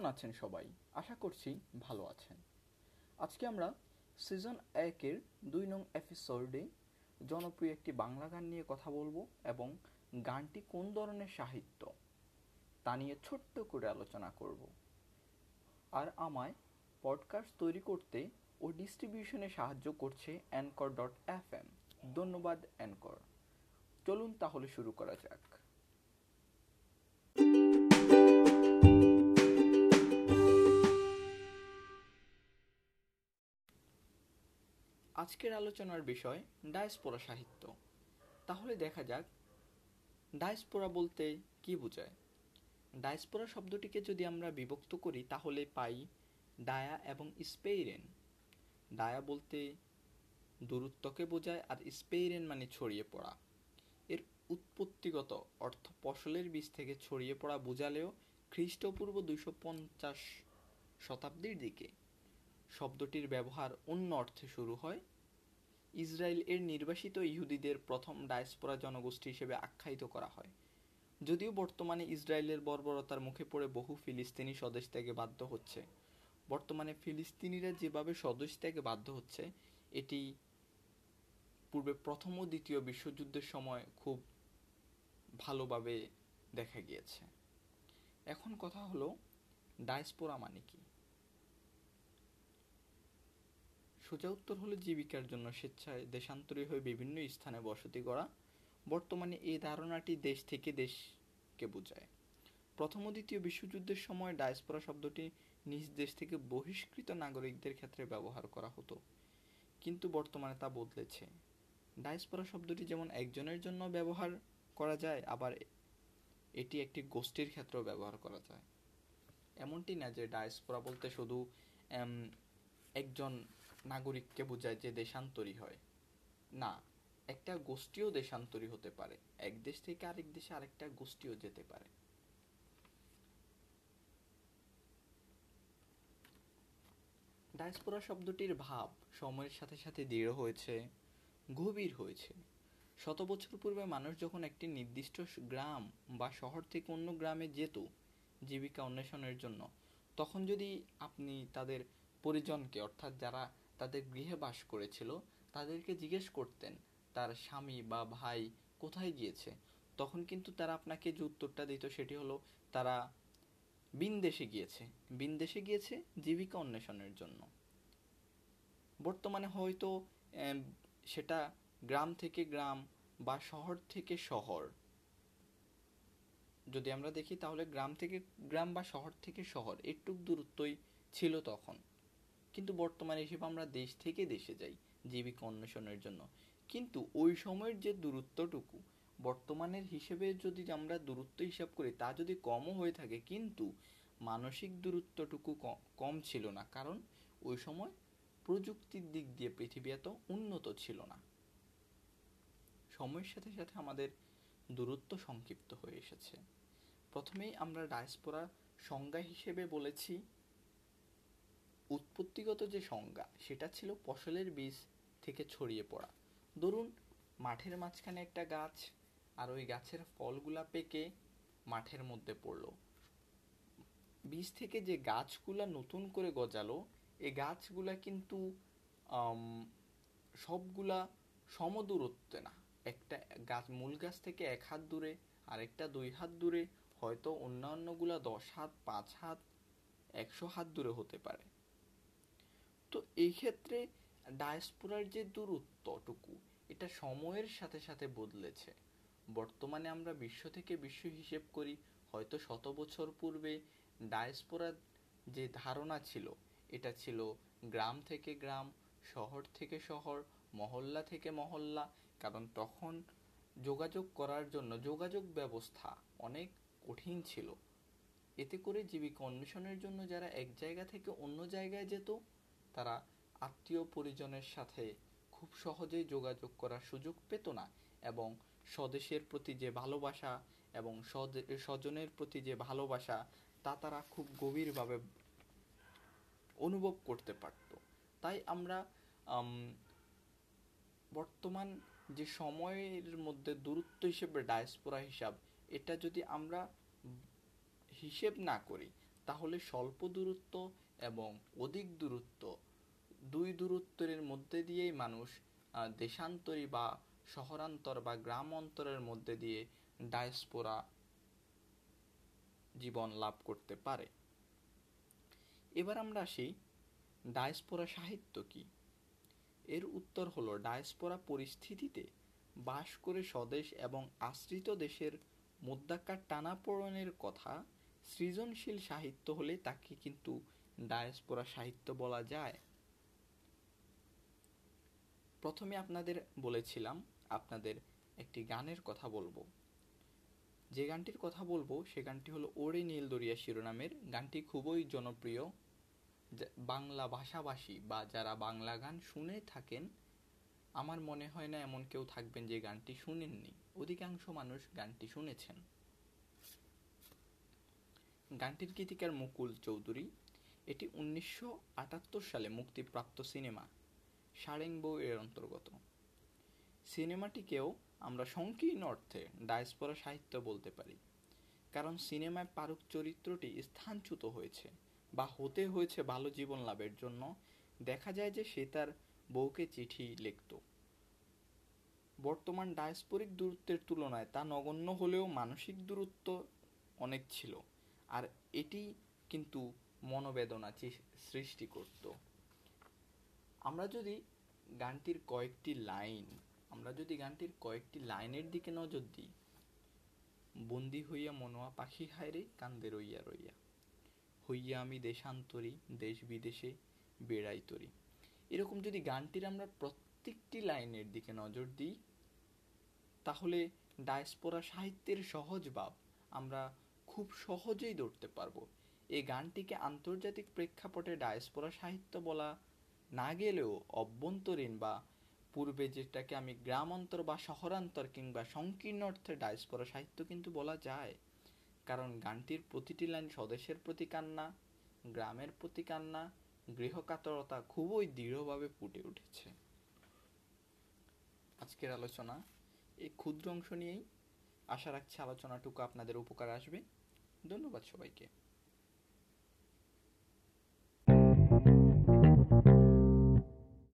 কেমন আছেন সবাই? আশা করছি ভালো আছেন। আজকে আমরা সিজন একের দুই নং এপিসোডে জনপ্রিয় একটি বাংলা গান নিয়ে কথা বলব এবং গানটি কোন ধরনের সাহিত্য তা নিয়ে ছোট্ট করে আলোচনা করব। আর আমায় পডকাস্ট তৈরি করতে ও ডিস্ট্রিবিউশনে সাহায্য করছে অ্যানকর ডট এফ এম ধন্যবাদ অ্যানকর চলুন তাহলে শুরু করা যাক। আজকের আলোচনার বিষয় ডায়াসপোরা সাহিত্য। তাহলে দেখা যাক, ডায়াসপোরা বলতে কি বোঝায়? ডায়াসপোরা শব্দটিকে যদি আমরা বিভক্ত করি, তাহলে পাই ডায়া এবং স্পেইরেন। ডায়া বলতে দূরত্বকে বোঝায় আর স্পেইরেন মানে ছড়িয়ে পড়া। এর উৎপত্তিগত অর্থ ফসলের বীজ থেকে ছড়িয়ে পড়া বোঝালেও খ্রিস্টপূর্ব দুইশো পঞ্চাশ শতাব্দীর দিকে। শব্দটির ব্যবহার অন্য অর্থে শুরু হয়। ইসরায়েল এর নির্বাসিত ইহুদিদের প্রথম ডায়াসপোরা জনগোষ্ঠী হিসেবে আখ্যায়িত করা হয়। যদিও বর্তমানে ইসরায়েলের বর্বরতার মুখে পড়ে বহু ফিলিস্তিনি স্বদেশ ত্যাগে বাধ্য হচ্ছে। বর্তমানে ফিলিস্তিনিরা যেভাবে স্বদেশ ত্যাগে বাধ্য হচ্ছে, এটি পূর্বে প্রথম ও দ্বিতীয় বিশ্বযুদ্ধের সময় খুব ভালোভাবে দেখা গিয়েছে। এখন কথা হলো ডায়াসপোরা মানে কি? সোজা উত্তর হলো জীবিকার জন্য স্বেচ্ছায় দেশান্তরী হয়ে বিভিন্ন স্থানে বসতি করা বর্তমানে এই ধারণাটি দেশ থেকে দেশকে বোঝায়। প্রথম ও দ্বিতীয় বিশ্বযুদ্ধের সময় ডায়াসপোরা শব্দটি নিজ দেশ থেকে বহিষ্কৃত নাগরিকদের ক্ষেত্রে ব্যবহার করা হতো। কিন্তু বর্তমানে তা বদলেছে। ডায়াসপোরা শব্দটি যেমন একজনের জন্য ব্যবহার করা যায়, আবার এটি একটি গোষ্ঠীর ক্ষেত্রেও ব্যবহার করা যায়। এমনটি না যে ডায়াসপোরা বলতে শুধু একজন নাগরিককে বোঝায় যে দেশান্তরী হয়। না, একটা গোষ্ঠীও দেশান্তরী হতে পারে। এক দেশ থেকে আরেক দেশে আরেকটা গোষ্ঠীও যেতে পারে। ডায়াসপোরা শব্দটির ভাব সময়ের সাথে সাথে দৃঢ় হয়েছে, গভীর হয়েছে। শত বছর পূর্বে মানুষ যখন একটি নির্দিষ্ট গ্রাম বা শহর থেকে অন্য গ্রামে যেত জীবিকা অন্বেষণের জন্য, তখন যদি আপনি তাদের পরিজনকে, অর্থাৎ যারা তাদের গৃহে বাস করেছিল, তাদেরকে জিজ্ঞেস করতেন, তার স্বামী বা ভাই কোথায় গিয়েছে? তখন কিন্তু তারা আপনাকে যে উত্তরটা দিত সেটি হলো, তারা বিনদেশে গিয়েছে। বিনদেশে গিয়েছে জীবিকা অন্বেষণের জন্য। বর্তমানে হয়তো সেটা গ্রাম থেকে গ্রাম বা শহর থেকে শহর। যদি আমরা দেখি তাহলে গ্রাম থেকে গ্রাম বা শহর থেকে শহর একটু দূরত্বই ছিল তখন। কিন্তু বর্তমানে হিসেবে আমরা দেশ থেকে দেশে যাই, জীবিকা অন্বেষণের জন্য। কিন্তু ওই সময়ের যে দূরত্বটুকু, বর্তমানের হিসেবে যদি আমরা দূরত্ব হিসাব করি, তা যদি কমও হয়ে থাকে, কিন্তু মানসিক দূরত্বটুকু কম ছিল না। কারণ ওই সময় প্রযুক্তির দিক দিয়ে পৃথিবী এত উন্নত ছিল না। সময়ের সাথে সাথে আমাদের দূরত্ব সংক্ষিপ্ত হয়ে এসেছে। প্রথমেই আমরা ডায়াসপোরা সংজ্ঞা হিসেবে বলেছি উৎপত্তিগত যে সংজ্ঞা, সেটা ছিল ফসলের বীজ থেকে ছড়িয়ে পড়া। ধরুন, মাঠের মাঝখানে একটা গাছ আর ওই গাছের ফলগুলা পেকে মাঠের মধ্যে পড়ল। বীজ থেকে যে গাছগুলা নতুন করে গজালো এই গাছগুলা কিন্তু সবগুলা সমদূরত্বে না। একটা গাছ, মূল গাছ থেকে এক হাত দূরে, আরেকটা দুই হাত দূরে, হয়তো অন্যান্যগুলা দশ হাত, পাঁচ হাত, একশো হাত দূরে হতে পারে। তো এই ক্ষেত্রে ডায়াসপোরার যে দূরত্বটুকু এটা সময়ের সাথে সাথে বদলেছে। বর্তমানে আমরা বিশ্ব থেকে বিশ্ব হিসেব করি, হয়তো শত বছর পূর্বে ডায়াসপোরার যে ধারণা ছিল, এটা ছিল গ্রাম থেকে গ্রাম, শহর থেকে শহর, মহল্লা থেকে মহল্লা, কারণ তখন যোগাযোগ করার জন্য যোগাযোগ ব্যবস্থা অনেক কঠিন ছিল। এতে করে জীবিকা অন্বেষণের জন্য যারা এক জায়গা থেকে অন্য জায়গায় যেত তারা আত্মীয় পরিজনের সাথে খুব সহজেই যোগাযোগ করার সুযোগ পেত না এবং স্বদেশের প্রতি যে ভালোবাসা এবং স্বজনের প্রতি যে ভালোবাসা তা তারা খুব গভীরভাবে অনুভব করতে পারত। তাই আমরা বর্তমান যে সময়ের মধ্যে দূরত্ব হিসেবে ডায়াসপোরা হিসাব, এটা যদি আমরা হিসেব না করি, তাহলে স্বল্প দূরত্ব এবং অধিক দূরত্ব, দুই দূরত্বের মধ্যে দিয়েই মানুষ দেশান্তরী বা শহরান্তর বা গ্রাম অন্তরের মধ্যে দিয়ে ডায়াসপোরা জীবন লাভ করতে পারে। এবার আমরা আসি ডায়াসপোরা সাহিত্য কি? এর উত্তর হলো ডায়াসপোরা পরিস্থিতিতে বাস করে স্বদেশ এবং আশ্রিত দেশের মধ্যাকার টানাপোড়েনের কথা সৃজনশীল সাহিত্য হলে তাকে কিন্তু ডায়াসপোরা সাহিত্য বলা যায়। প্রথমে আপনাদের বলেছিলাম আপনাদের একটি গানের কথা বলব। যে গানটির কথা বলব, সে গানটি হলো ওরে নীল দরিয়া শিরোনামের। গানটি খুবই জনপ্রিয়। বাংলা ভাষাভাষী বা যারা বাংলা গান শুনে থাকেন, আমার মনে হয় না এমন কেউ থাকবেন যে গানটি শুনেননি। অধিকাংশ মানুষ গানটি শুনেছেন। গানটির গীতিকার মুকুল চৌধুরী এটি উনিশশো আটাত্তর সালে মুক্তিপ্রাপ্ত সিনেমা সারেংবউ এর অন্তর্গত। সিনেমাটিকেও আমরা সংকীর্ণ অর্থে ডায়াসপোরা সাহিত্য বলতে পারি, কারণ সিনেমায় পারুক চরিত্রটি স্থানচ্যুত হয়েছে বা হতে হয়েছে ভালো জীবন লাভের জন্য, দেখা যায় যে সে তার বউকে চিঠি লিখত। বর্তমান ডায়াসপোরিক দূরত্বের তুলনায় তা নগণ্য হলেও মানসিক দূরত্ব অনেক ছিল, আর এটি কিন্তু মনোবেদনা সৃষ্টি করত। আমরা যদি গানটির কয়েকটি লাইন, আমরা যদি গানটির কয়েকটি লাইনের দিকে নজর দিই, বন্দি হইয়া মনোয়া পাখি হায়রে কান্দে রইয়া রইয়া। হইয়া আমি দেশান্তরী দেশ বিদেশে বেড়াই তরি। এরকম যদি গানটির আমরা প্রত্যেকটি লাইনের দিকে নজর দিই, তাহলে ডায়াসপোরা সাহিত্যের সহজ ভাব আমরা খুব সহজেই ধরতে পারব। এই গানটিকে আন্তর্জাতিক প্রেক্ষাপটে ডায়াসপোরা সাহিত্য বলা না গেলেও অভ্যন্তরীণ বা পূর্বে যেটাকে আমি গ্রামান্তর বা শহরান্তর কিংবা সংকীর্ণ অর্থে ডায়াসপোরা সাহিত্য কিন্তু বলা যায়। কারণ গানটির প্রতিটি লাইন স্বদেশের প্রতি কান্না, গ্রামের প্রতি কান্না, গৃহকাতরতা খুবই দৃঢ়ভাবে ফুটে উঠেছে। আজকের আলোচনা এই ক্ষুদ্র অংশ নিয়েই। আশা রাখছি আলোচনাটুকু আপনাদের উপকার আসবে। ধন্যবাদ সবাইকে।